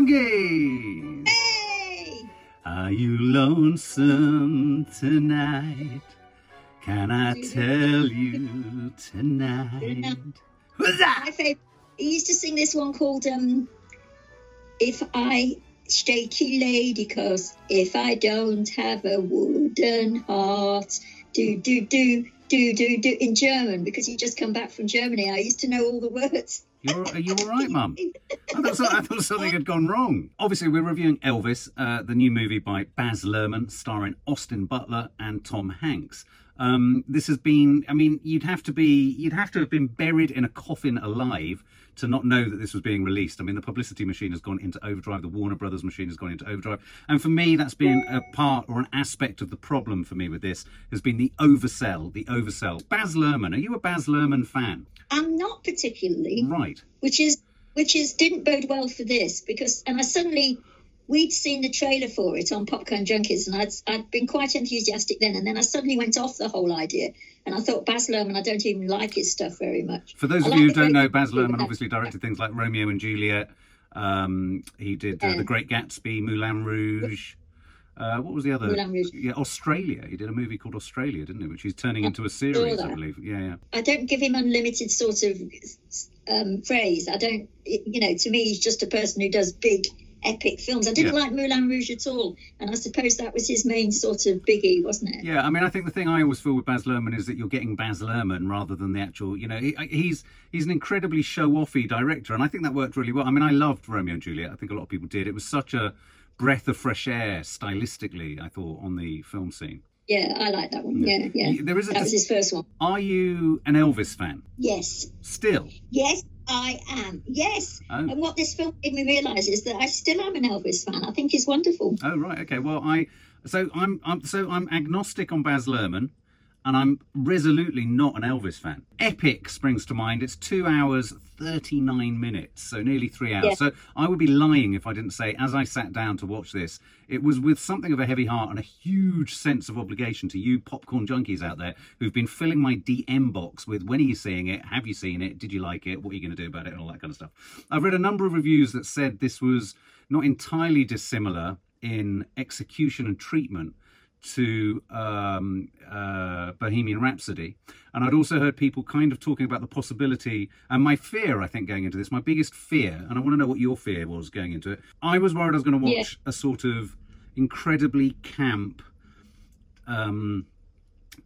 Welcome to the Popcorn Junkie. Hey! Are you lonesome tonight? Can I tell you tonight? Who's that? My favorite. He used to sing this one called um, "If I Shaky Lady," cause if I don't have a wooden heart, do do do do do do in German because he just come back from Germany. I used to know all the words. You're, are you all right, Mum? I thought, I thought something had gone wrong. Obviously, we're reviewing Elvis, uh, the new movie by Baz Luhrmann, starring Austin Butler and Tom Hanks. Um, this has been, I mean, you'd have to be, you'd have to have been buried in a coffin alive to not know that this was being released. I mean, the publicity machine has gone into overdrive, the Warner Brothers machine has gone into overdrive. And for me, that's been a part or an aspect of the problem for me with this has been the oversell, the oversell. Baz Luhrmann, are you a Baz Luhrmann fan? I'm not particularly, Right. which is which is didn't bode well for this because and I suddenly we'd seen the trailer for it on Popcorn Junkies and I'd I'd been quite enthusiastic then and then I suddenly went off the whole idea and I thought Baz Luhrmann I don't even like his stuff very much. For those I of like you who don't know, Baz Luhrmann obviously directed things like Romeo and Juliet. Um, he did uh, Yeah. The Great Gatsby, Moulin Rouge. Uh, what was the other? Moulin Rouge. Yeah, Australia. He did a movie called Australia, didn't he? Which he's turning into a series, I believe. Yeah, yeah. I don't give him unlimited sort of um, phrase. I don't, you know, to me, he's just a person who does big, epic films. I didn't Yeah. like Moulin Rouge at all. And I suppose that was his main sort of biggie, wasn't it? Yeah, I mean, I think the thing I always feel with Baz Luhrmann is that you're getting Baz Luhrmann rather than the actual. You know, he, he's he's an incredibly show-offy director, and I think that worked really well. I mean, I loved Romeo and Juliet. I think a lot of people did. It was such a breath of fresh air stylistically. I thought on the film scene. Yeah, I like that one. Yeah, yeah. There is a. That was his first one. Are you an Elvis fan Yes. still? Yes, I am. Yes. Oh. And what this film made me realise is that I still am an Elvis fan. I think he's wonderful. Oh right, okay. Well, I so I'm, I'm so I'm agnostic on Baz Luhrmann, and I'm resolutely not an Elvis fan. Epic springs to mind. It's two hours thirty nine minutes, so nearly three hours. Yeah. So I would be lying if I didn't say, as I sat down to watch this, it was with something of a heavy heart and a huge sense of obligation to you popcorn junkies out there who've been filling my DM box with when are you seeing it? Have you seen it? Did you like it? What are you going to do about it? And all that kind of stuff. I've read a number of reviews that said this was not entirely dissimilar in execution and treatment to um, uh, Bohemian Rhapsody. And I'd also heard people kind of talking about the possibility, and my fear, I think, going into this, my biggest fear, and I want to know what your fear was going into it. I was worried I was going to watch a sort of incredibly camp, um,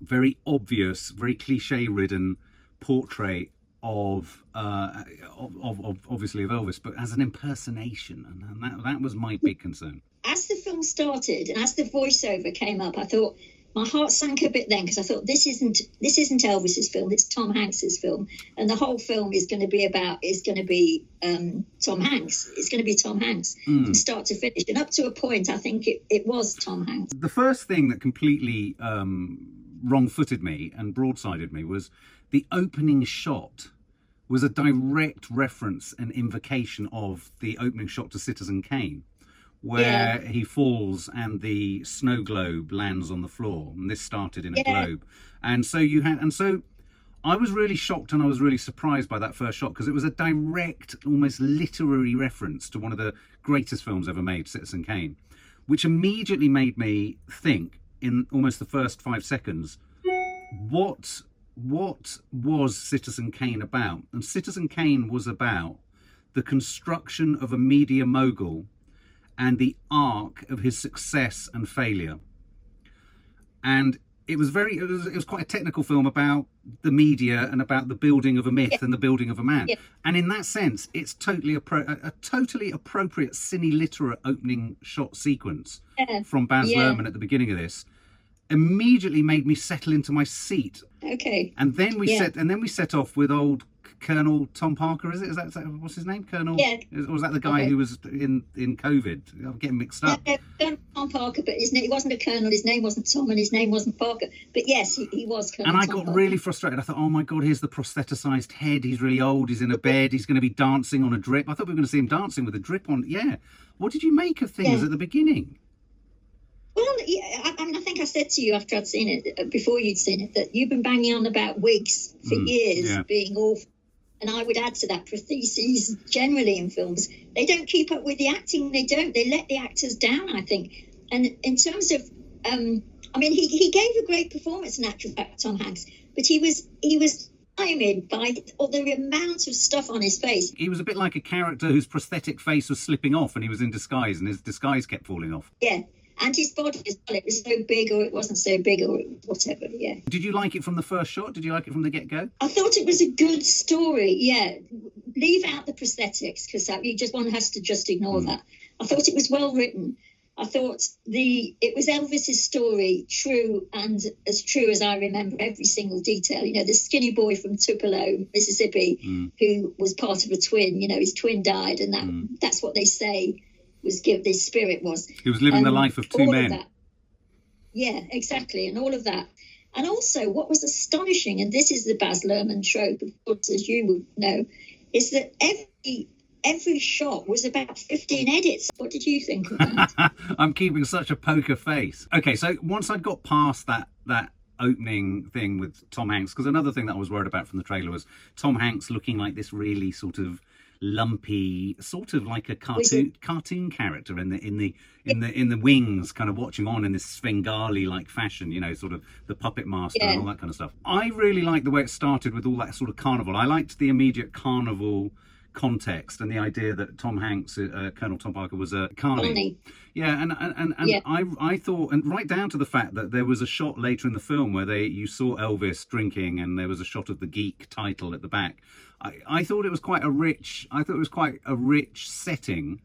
very obvious, very cliche ridden portrait of, uh, of, of, obviously of Elvis, but as an impersonation. And, that, that was my big concern. As the film started and as the voiceover came up, I thought my heart sank a bit then because I thought this isn't this isn't Elvis's film. It's Tom Hanks's film, and the whole film is going to be about is going to be um, Tom Hanks. It's going to be Tom Hanks from start to finish, and up to a point, I think it, it was Tom Hanks. the first thing that completely um, wrong-footed me and broadsided me was the opening shot was a direct reference and invocation of the opening shot to Citizen Kane, where he falls and the snow globe lands on the floor, and this started in a Yeah. globe, and so you had, and so. I was really shocked and I was really surprised by that first shot because it was a direct, almost literary reference to one of the greatest films ever made, Citizen Kane, which immediately made me think in almost the first five seconds, what what was Citizen Kane about? And Citizen Kane was about the construction of a media mogul and the arc of his success and failure. And it was very it was, it was quite a technical film about the media and about the building of a myth and the building of a man. Yeah. And in that sense, it's totally appro- a, a totally appropriate cine literate opening shot sequence Yeah. from Baz Yeah. Luhrmann at the beginning of this. Immediately made me settle into my seat Okay. and then we Yeah. set and then we set off with old Colonel Tom Parker. Is it? Is that, is that what's his name? Colonel? Yeah. Is, or was that the guy Okay. who was in in COVID? I'm getting mixed up. Uh, Colonel Tom Parker, but his name, he wasn't a colonel. His name wasn't Tom, and his name wasn't Parker. But yes, he, he was Colonel. And I Tom got Parker. really frustrated. I thought, oh my god, here's the prostheticized head. He's really old. He's in a bed. He's going to be dancing on a drip. I thought we were going to see him dancing with a drip on. Yeah. What did you make of things Yeah. at the beginning? Well, yeah, I, I mean, I think I said to you after I'd seen it, uh, before you'd seen it, that you've been banging on about wigs for Mm, years yeah. being awful. and I would add to that prostheses generally in films. They don't keep up with the acting. They don't. They let the actors down. I think. And in terms of, um, I mean, he, he gave a great performance in actual fact, Tom Hanks, but he was he was stymied by all the amount of stuff on his face. He was a bit like a character whose prosthetic face was slipping off, and he was in disguise, and his disguise kept falling off. Yeah. And his body as well, it was so big or it wasn't so big or whatever, yeah. Did you like it from the first shot? Did you like it from the get go? I thought it was a good story, yeah. Leave out the prosthetics because that you just one has to just ignore Mm. that. I thought it was well written. I thought the it was Elvis's story, true and as true as I remember every single detail. You know, the skinny boy from Tupelo, Mississippi, Mm. who was part of a twin. You know, his twin died, and that Mm. that's what they say was give this spirit was. He was living the life of two men. that. Yeah, exactly, and all of that. And also, what was astonishing, and this is the Baz Luhrmann trope, of course, as you would know, is that every every shot was about 15 edits. What did you think of that? I'm keeping such a poker face. Okay, so once I'd got past that that opening thing with Tom Hanks, because another thing that I was worried about from the trailer was Tom Hanks looking like this really sort of lumpy, sort of like a cartoon cartoon character in the in the in the in the wings, kind of watching on in this Svengali like fashion, you know, sort of the puppet master and all that kind of stuff. I really liked the way it started with all that sort of carnival. I liked the immediate carnival context and the idea that Tom Hanks, uh, Colonel Tom Parker, was a carny. Funny. Yeah, and and, and, and Yeah. I I thought, and right down to the fact that there was a shot later in the film where they you saw Elvis drinking, and there was a shot of the geek title at the back. I, I thought it was quite a rich. I thought it was quite a rich setting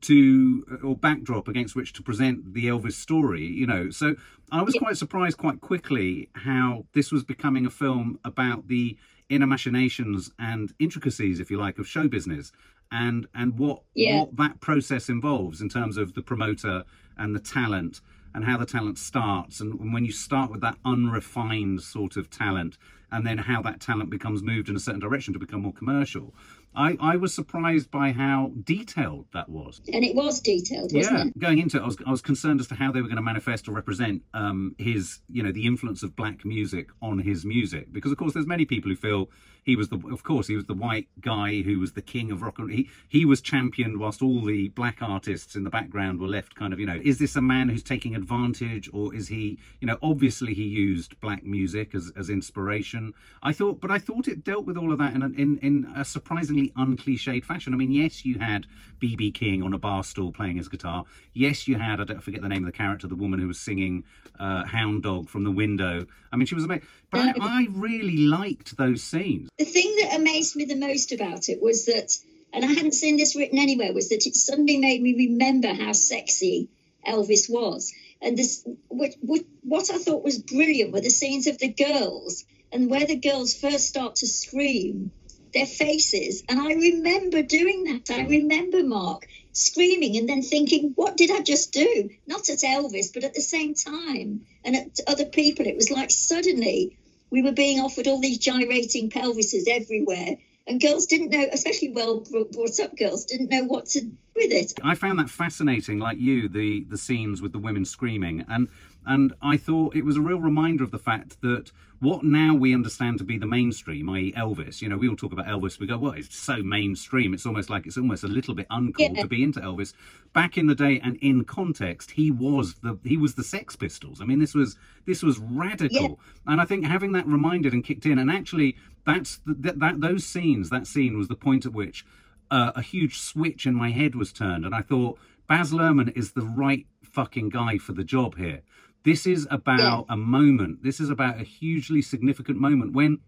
to or backdrop against which to present the Elvis story. You know, so I was quite surprised quite quickly how this was becoming a film about the inner machinations and intricacies, if you like, of show business and and what Yeah. what that process involves in terms of the promoter and the talent and how the talent starts and, and when you start with that unrefined sort of talent and then how that talent becomes moved in a certain direction to become more commercial i i was surprised by how detailed that was And it was detailed, wasn't yeah, it? going into it, I was, I was concerned as to how they were going to manifest or represent um, his, you know, the influence of black music on his music. Because of course, there's many people who feel he was the, of course, he was the white guy who was the king of rock and he he was championed whilst all the black artists in the background were left kind of, you know, is this a man who's taking advantage or is he, you know, obviously he used black music as as inspiration. I thought, but I thought it dealt with all of that in a, in in a surprisingly uncliched fashion. I mean, yes, you had BB King on a bar stool playing his guitar. Yes, you had I don't forget the name of the character, the woman who was singing uh, "Hound Dog" from the window. I mean, she was amazing. But I, I really liked those scenes. The thing that amazed me the most about it was that, and I hadn't seen this written anywhere, was that it suddenly made me remember how sexy Elvis was. And this, what, what, what I thought was brilliant were the scenes of the girls and where the girls first start to scream, their faces. And I remember doing that. I remember Mark screaming and then thinking, what did I just do? Not at Elvis, but at the same time, and at other people. It was like suddenly we were being offered all these gyrating pelvises everywhere. And girls didn't know, especially well brought up girls, didn't know what to do with it. I found that fascinating, like you, the the scenes with the women screaming, and and I thought it was a real reminder of the fact that what now we understand to be the mainstream, i.e., Elvis. You know, we all talk about Elvis. We go, well, it's so mainstream. It's almost like it's almost a little bit uncool Yeah. to be into Elvis. Back in the day, and in context, he was the he was the Sex Pistols. I mean, this was this was radical, Yeah. and I think having that reminded and kicked in, and actually, that's the, that, that those scenes, that scene was the point at which uh, a huge switch in my head was turned, and I thought Baz Luhrmann is the right fucking guy for the job here. This is about a moment. This is about a hugely significant moment when,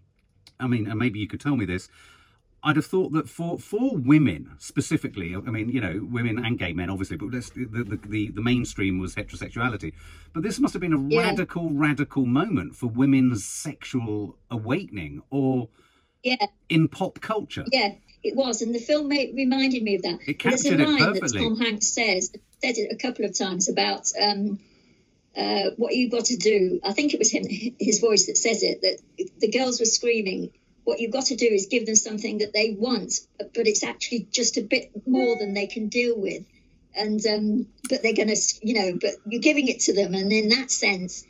I mean, and maybe you could tell me this. I'd have thought that for for women specifically, I mean, you know, women and gay men, obviously, but the, the the the mainstream was heterosexuality. But this must have been a Yeah. radical, radical moment for women's sexual awakening, or Yeah, in pop culture. yeah, it was. And the film made, reminded me of that. It There's a captured it line that perfectly. Tom Hanks says, said it a couple of times about um, uh, what you've got to do. I think it was him, his voice that says it, that the girls were screaming, what you've got to do is give them something that they want, but it's actually just a bit more than they can deal with. And um, but they're going to, you know, but you're giving it to them, and in that sense,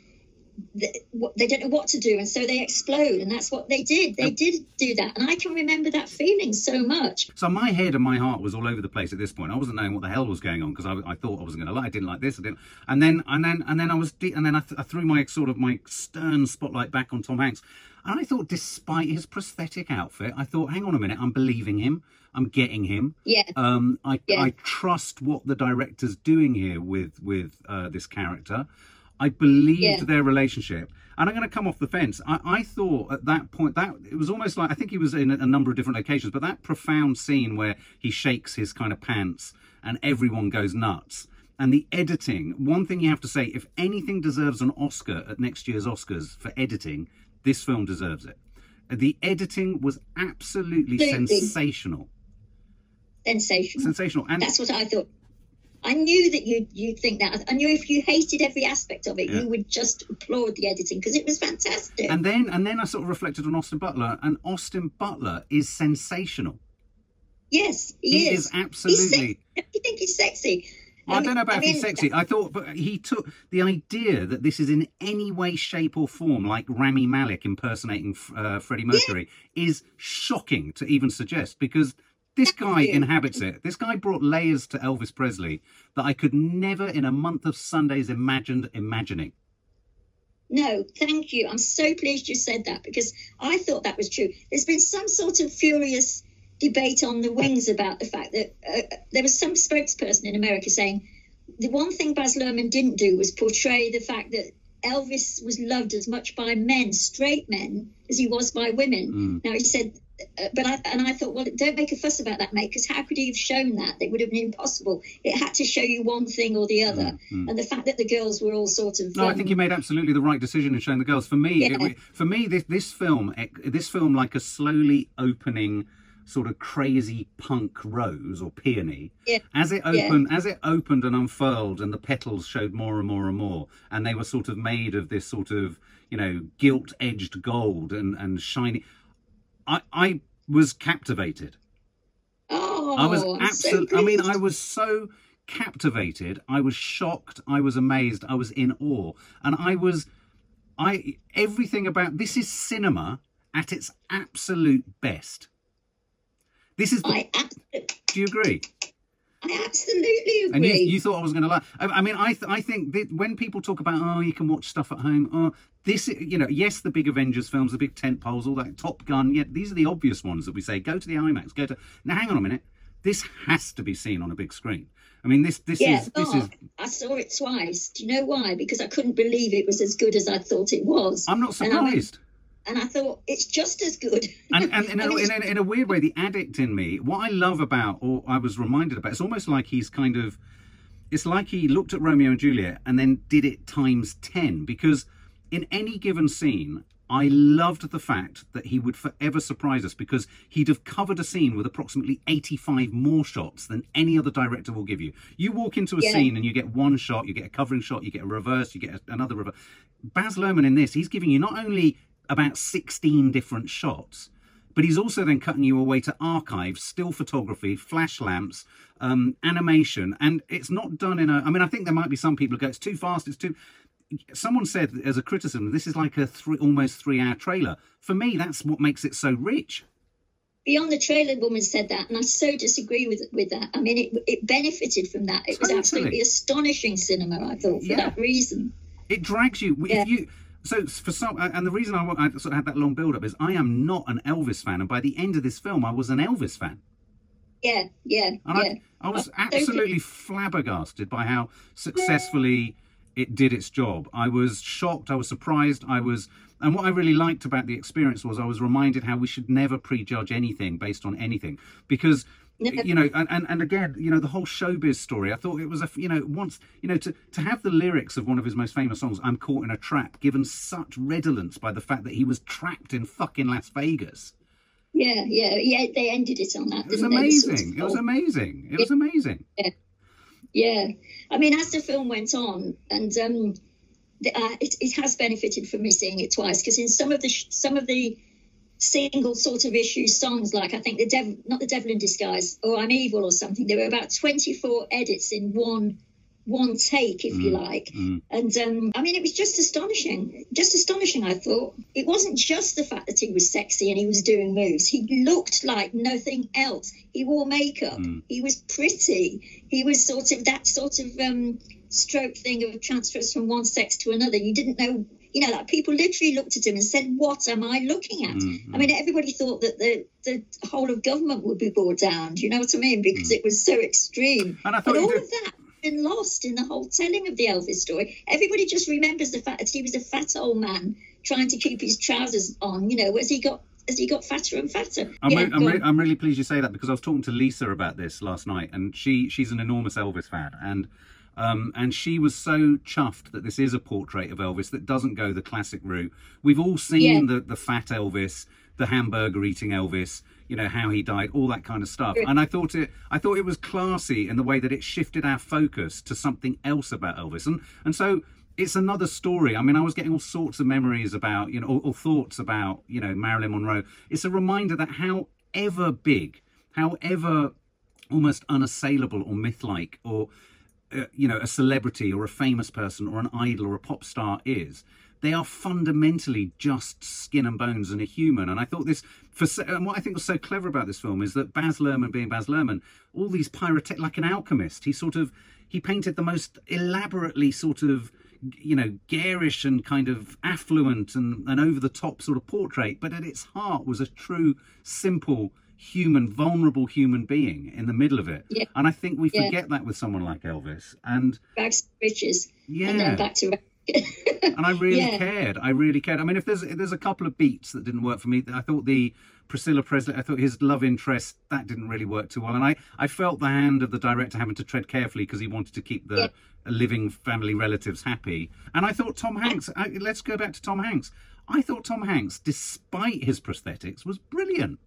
they don't know what to do and so they explode and that's what they did they did do that and i can remember that feeling so much so my head and my heart was all over the place at this point i wasn't knowing what the hell was going on because I, I, thought i wasn't going to lie i didn't like this i didn't and then and then and then i was de- and then I, th- I threw my sort of my stern spotlight back on tom hanks and i thought despite his prosthetic outfit i thought hang on a minute i'm believing him I'm getting him. Yeah. Um, I, yeah. I trust what the director's doing here with with uh, this character. I believed yeah. their relationship. And I'm going to come off the fence. I, I, thought at that point that it was almost like I think he was in a number of different locations, but that profound scene where he shakes his kind of pants and everyone goes nuts. And the editing, one thing you have to say, if anything deserves an Oscar at next year's Oscars for editing, this film deserves it. The editing was absolutely sensational. Sensational. Sensational. And that's what I thought. I knew that you'd, you'd think that. I knew if you hated every aspect of it, yeah. you would just applaud the editing because it was fantastic. And then, and then I sort of reflected on Austin Butler, and Austin Butler is sensational. Yes, he, he is. is. absolutely. You think he's sexy? I, I don't know about I if he's sexy. I thought, but he took the idea that this is in any way, shape, or form like Rami Malek impersonating uh, Freddie Mercury yeah. is shocking to even suggest because this guy inhabits it. This guy brought layers to Elvis Presley that I could never in a month of Sundays imagined imagining. No, thank you. I'm so pleased you said that because I thought that was true. There's been some sort of furious debate on the wings about the fact that uh, there was some spokesperson in America saying the one thing Baz Luhrmann didn't do was portray the fact that Elvis was loved as much by men, straight men, as he was by women. Mm. Now he said uh, but I, and I thought, well, don't make a fuss about that, mate, because how could he have shown that? It would have been impossible. It had to show you one thing or the other. Mm-hmm. And the fact that the girls were all sort of. No, um, I think you made absolutely the right decision in showing the girls. For me, yeah. it, for me, this, this film, this film, like a slowly opening sort of crazy punk rose or peony yeah. as it opened yeah. as it opened and unfurled and the petals showed more and more and more and they were sort of made of this sort of you know gilt edged gold and and shiny I, I was captivated. Oh, I was absolutely. So I mean, I was so captivated. I was shocked. I was amazed. I was in awe, and I was, I everything about this is cinema at its absolute best. This is. The, I, do you agree? I absolutely agree. And you, you thought I was going to lie. I, I mean, I th- I think that when people talk about oh, you can watch stuff at home. Oh, this you know, yes, the big Avengers films, the big tent poles, all that Top Gun. Yeah, these are the obvious ones that we say go to the IMAX. Go to now. Hang on a minute. This has to be seen on a big screen. I mean, this this yeah, is this oh, is. I saw it twice. Do you know why? Because I couldn't believe it was as good as I thought it was. I'm not surprised and I thought it's just as good. and, and in, a, in, a, in, a, weird way, the addict in me, what I love about, or I was reminded about, it's almost like he's kind of, it's like he looked at Romeo and Juliet and then did it times 10. Because in any given scene, I loved the fact that he would forever surprise us because he'd have covered a scene with approximately 85 more shots than any other director will give you. You walk into a yeah. scene and you get one shot, you get a covering shot, you get a reverse, you get another reverse. Baz Luhrmann in this, he's giving you not only about 16 different shots. But he's also then cutting you away to archives, still photography, flash lamps, um, animation, and it's not done in a. I mean, I think there might be some people who go, "It's too fast. It's too." Someone said as a criticism, this is like a three, almost three-hour trailer. For me, that's what makes it so rich. Beyond the trailer, woman said that, and I so disagree with with that. I mean, it it benefited from that. It totally. was absolutely astonishing cinema. I thought for yeah. that reason. It drags you. Yeah. If you so for some, and the reason I, I sort of had that long build up is I am not an Elvis fan, and by the end of this film, I was an Elvis fan. Yeah, yeah, and yeah. I, I was absolutely flabbergasted by how successfully it did its job. I was shocked. I was surprised. I was, and what I really liked about the experience was I was reminded how we should never prejudge anything based on anything because you know and, and, again you know the whole showbiz story i thought it was a you know once you know to to have the lyrics of one of his most famous songs i'm caught in a trap given such redolence by the fact that he was trapped in fucking las vegas. Yeah yeah yeah they ended it on that it was amazing. It was amazing. It was amazing. Yeah. Yeah. I mean as the film went on and um uh, it, it has benefited from me seeing it twice because in some of the sh- some of the single sort of issue songs like I think the devil not the devil in disguise or I'm evil or something. There were about 24 edits in one one take, if you Mm, like. mm. And um, I mean, it was just astonishing. Just astonishing, I thought. It wasn't just the fact that he was sexy and he was doing moves. He looked like nothing else. He wore makeup. Mm. He was pretty. He was sort of that sort of um, stroke thing of transfers from one sex to another. You didn't know. You know, like people literally looked at him and said, "What am I looking at?" Mm, I mean, everybody thought that the the whole of government would be brought down. Do you know what I mean? Because it was so extreme. And I thought But all did- of that has been lost in the whole telling of the Elvis story. Everybody just remembers the fact that he was a fat old man trying to keep his trousers on. You know, as he got as he got fatter and fatter. I'm, yeah, re- I'm, re- I'm really pleased you say that because I was talking to Lisa about this last night, and she she's an enormous Elvis fan, and um, and she was so chuffed that this is a portrait of Elvis that doesn't go the classic route. We've all seen the the fat Elvis, the hamburger eating Elvis, you know how he died, all that kind of stuff. And I thought it I thought it was classy in the way that it shifted our focus to something else about Elvis, and and so it's another story. I mean, I was getting all sorts of memories about, you know, or, or thoughts about, you know, Marilyn Monroe. It's a reminder that however big, however almost unassailable or myth-like, or uh, you know, a celebrity or a famous person or an idol or a pop star is, they are fundamentally just skin and bones and a human. And I thought this, for and what I think was so clever about this film is that Baz Luhrmann, being Baz Luhrmann, all these pyrotech, like an alchemist, he sort of he painted the most elaborately sort of you know garish and kind of affluent and, and over the top sort of portrait but at its heart was a true simple human vulnerable human being in the middle of it Yeah. and i think we Yeah. forget that with someone like elvis and Bags to riches and yeah then back to. and I really Yeah. cared. I really cared. I mean, if there's if there's a couple of beats that didn't work for me, I thought the Priscilla Presley, I thought his love interest that didn't really work too well, and I I felt the hand of the director having to tread carefully because he wanted to keep the Yeah. living family relatives happy. And I thought Tom Hanks. I, let's go back to Tom Hanks. I thought Tom Hanks, despite his prosthetics, was brilliant.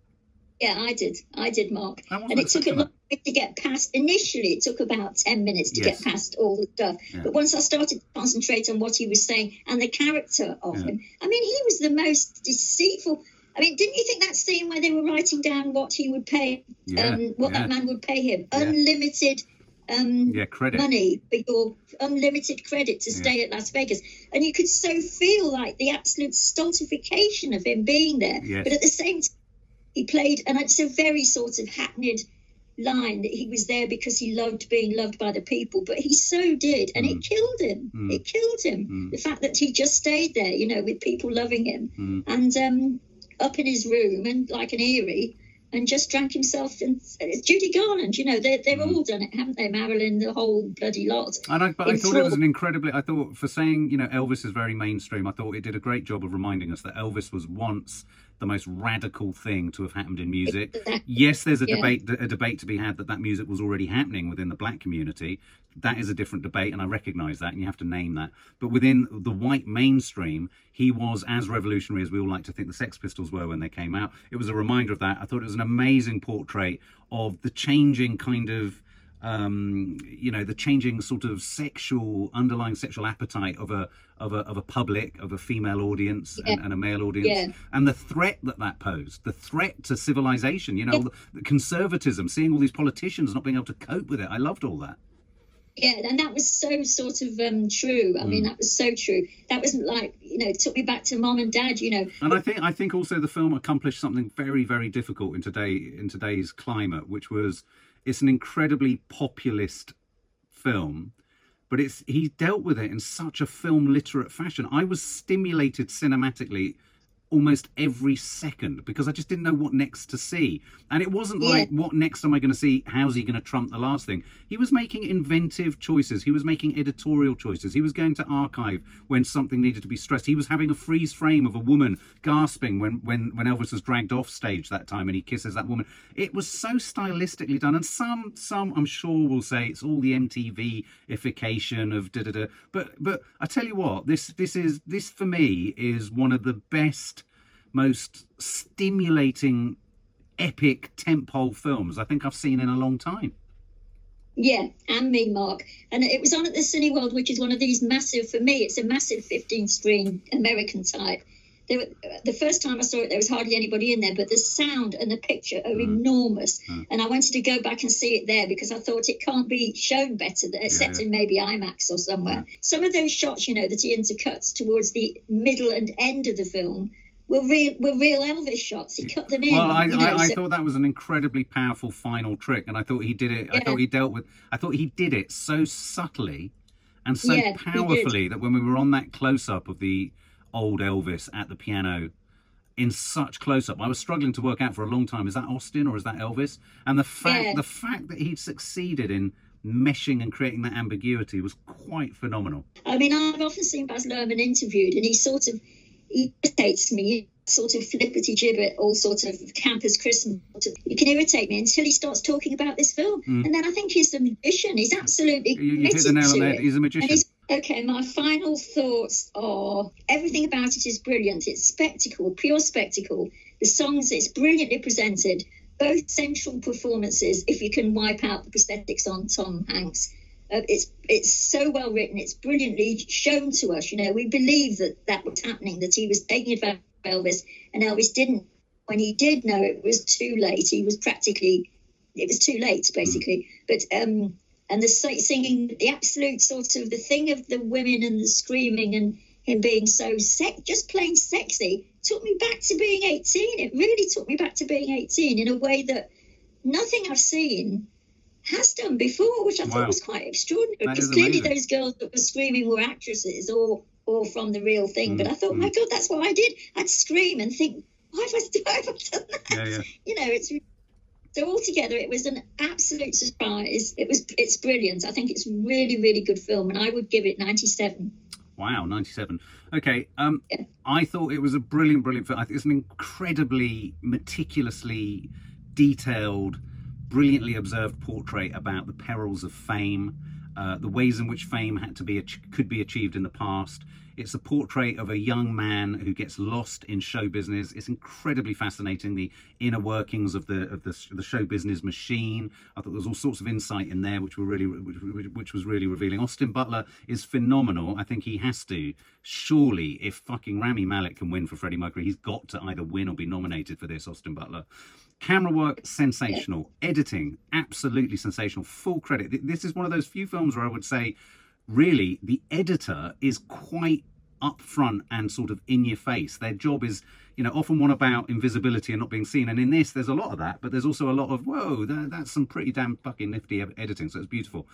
Yeah, I did. I did, Mark. I And it took a long time to get past. Initially, it took about 10 minutes to Yes. get past all the stuff. Yeah. But once I started to concentrate on what he was saying and the character of Yeah. him, I mean, he was the most deceitful. I mean, didn't you think that scene where they were writing down what he would pay, Yeah, um, what yeah. that man would pay him? Yeah. Unlimited um, Yeah, credit. money for your unlimited credit to Yeah. stay at Las Vegas. And you could so feel like the absolute stultification of him being there. Yes. But at the same time, he played, and it's a very sort of hackneyed line that he was there because he loved being loved by the people, but he so did, and it killed him. Mm. It killed him. Mm. The fact that he just stayed there, you know, with people loving him, Mm. and um, up in his room and like an eerie. And just drank himself. And it's Judy Garland, you know, they're, they've Mm. all done it, haven't they? Marilyn, the whole bloody lot. And I, but I thought it was an incredibly. I thought for saying you know Elvis is very mainstream. I thought it did a great job of reminding us that Elvis was once the most radical thing to have happened in music. Exactly. Yes, there's a Yeah. debate a debate to be had that that music was already happening within the black community. That is a different debate, and I recognise that, and you have to name that. But within the white mainstream, he was as revolutionary as we all like to think the Sex Pistols were when they came out. It was a reminder of that. I thought it was an amazing portrait of the changing kind of um, you know, the changing sort of sexual, underlying sexual appetite of a of a of a public, of a female audience and, and a male audience, Yeah. and the threat that that posed, the threat to civilization. You know, Yeah. the, the conservatism, seeing all these politicians not being able to cope with it. I loved all that. Yeah, and that was so sort of um, true. I Mm. mean, that was so true. That wasn't like, you know, it took me back to mom and dad, you know. And I think I think also the film accomplished something very very difficult in today in today's climate, which was it's an incredibly populist film, but it's he dealt with it in such a film literate fashion. I was stimulated cinematically almost every second because I just didn't know what next to see. And it wasn't Yeah. like, what next am I going to see? How's he going to trump the last thing? He was making inventive choices. He was making editorial choices. He was going to archive when something needed to be stressed. He was having a freeze frame of a woman gasping when, when, when Elvis was dragged off stage that time and he kisses that woman. It was so stylistically done. And some, some I'm sure will say it's all the MTV-ification of da da da. But, but I tell you what, this, this is, this for me is one of the best most stimulating, epic tentpole films I think I've seen in a long time. Yeah, and me, Mark. And it was on at the Cineworld, which is one of these massive, for me, it's a massive 15 screen American type. were, the first time I saw it, there was hardly anybody in there, but the sound and the picture are mm. enormous. Mm. And I wanted to go back and see it there because I thought it can't be shown better, than, except yeah. in maybe IMAX or somewhere. Some of those shots, you know, that he intercuts towards the middle and end of the film were real, were real Elvis shots. He cut them in. Well, I, you know, I, I so- thought that was an incredibly powerful final trick, and I thought he did it. I thought he dealt with. I thought he did it so subtly and so Yeah, powerfully that when we were on that close up of the old Elvis at the piano, in such close up, I was struggling to work out for a long time: is that Austin or is that Elvis? And the fact, Yeah. the fact that he'd succeeded in meshing and creating that ambiguity was quite phenomenal. I mean, I've often seen Baz Luhrmann interviewed, and he sort of irritates me. Sort of flippity gibbet, all sort of campus Christmas. He can irritate me until he starts talking about this film, and then I think he's a magician. He's absolutely Mm. You, you hit the nail on to the head. it. He's a magician. okay, my final thoughts are everything about it is brilliant. It's spectacle, pure spectacle. The songs, it's brilliantly presented. Both central performances, if you can wipe out the prosthetics on Tom Hanks. Uh, it's it's so well written. It's brilliantly shown to us. You know, we believe that that was happening. That he was taking advantage of Elvis, and Elvis didn't. When he did know it was too late, he was practically it was too late basically. But um, and the si- singing, the absolute sort of the thing of the women and the screaming and him being so sex, just plain sexy, took me back to being 18. It really took me back to being 18 in a way that nothing I've seen has done before, which I Wow. thought was quite extraordinary. That because clearly amazing. those girls that were screaming were actresses or or from the real thing. But I thought, Mm, my God, that's what I did. I'd scream and think, why have I, why have I done that? Yeah, yeah. You know, it's so altogether, it was an absolute surprise. It was, it's brilliant. I think it's really, really good film, and I would give it 97. Wow, 97. Okay, um, Yeah. I thought it was a brilliant, brilliant film. I think it's an incredibly meticulously detailed, brilliantly observed portrait about the perils of fame, uh, the ways in which fame had to be could be achieved in the past. It's a portrait of a young man who gets lost in show business. It's incredibly fascinating, the inner workings of the of the, the show business machine. I thought there was all sorts of insight in there, which were really which, which- was really revealing. Austin Butler is phenomenal. I think he has to. Surely, if fucking Rami Malek can win for Freddie Mercury, he's got to either win or be nominated for this. Austin Butler. Camera work, sensational. Editing, absolutely sensational. Full credit. This is one of those few films where I would say, really, the editor is quite upfront and sort of in your face. Their job is, you know, often one about invisibility and not being seen. And in this, there's a lot of that, but there's also a lot of, whoa, that, that's some pretty damn fucking nifty editing. So it's beautiful.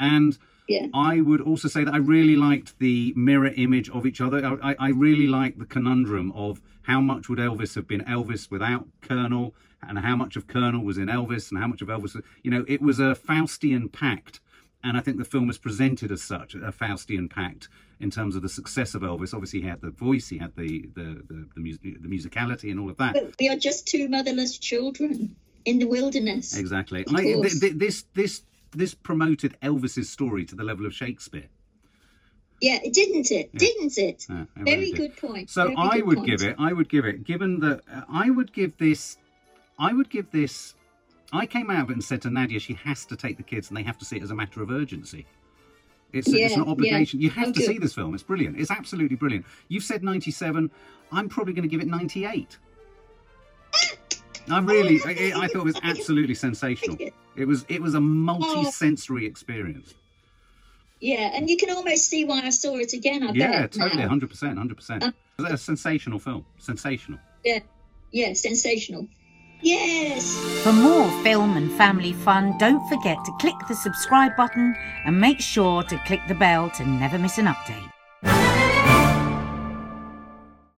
And Yeah. I would also say that I really liked the mirror image of each other. I, I- I really liked the conundrum of how much would Elvis have been Elvis without Colonel, and how much of Colonel was in Elvis, and how much of Elvis. Was, you know, it was a Faustian pact, and I think the film was presented as such a Faustian pact in terms of the success of Elvis. Obviously, he had the voice, he had the the the, the, mus- the musicality, and all of that. But we are just two motherless children in the wilderness. Exactly. I, th- th- this this this promoted Elvis's story to the level of Shakespeare. Yeah, didn't it? Didn't it? Yeah, it Very really did. good point. So Very I would point. give it. I would give it. Given that uh, I would give this. I would give this. I came out and said to Nadia, she has to take the kids, and they have to see it as a matter of urgency. It's, it's Yeah, an yeah. obligation. You have Oh, to see this film. It's brilliant. It's absolutely brilliant. You've said 97. I'm probably going to give it 98. I really, I, I thought it was absolutely sensational. It was, it was a multi-sensory experience. Yeah, and you can almost see why I saw it again. I Yeah, bet. totally, hundred percent, hundred percent. Uh, A sensational film, sensational. Yeah, yeah, sensational. Yes. For more film and family fun, don't forget to click the subscribe button and make sure to click the bell to never miss an update.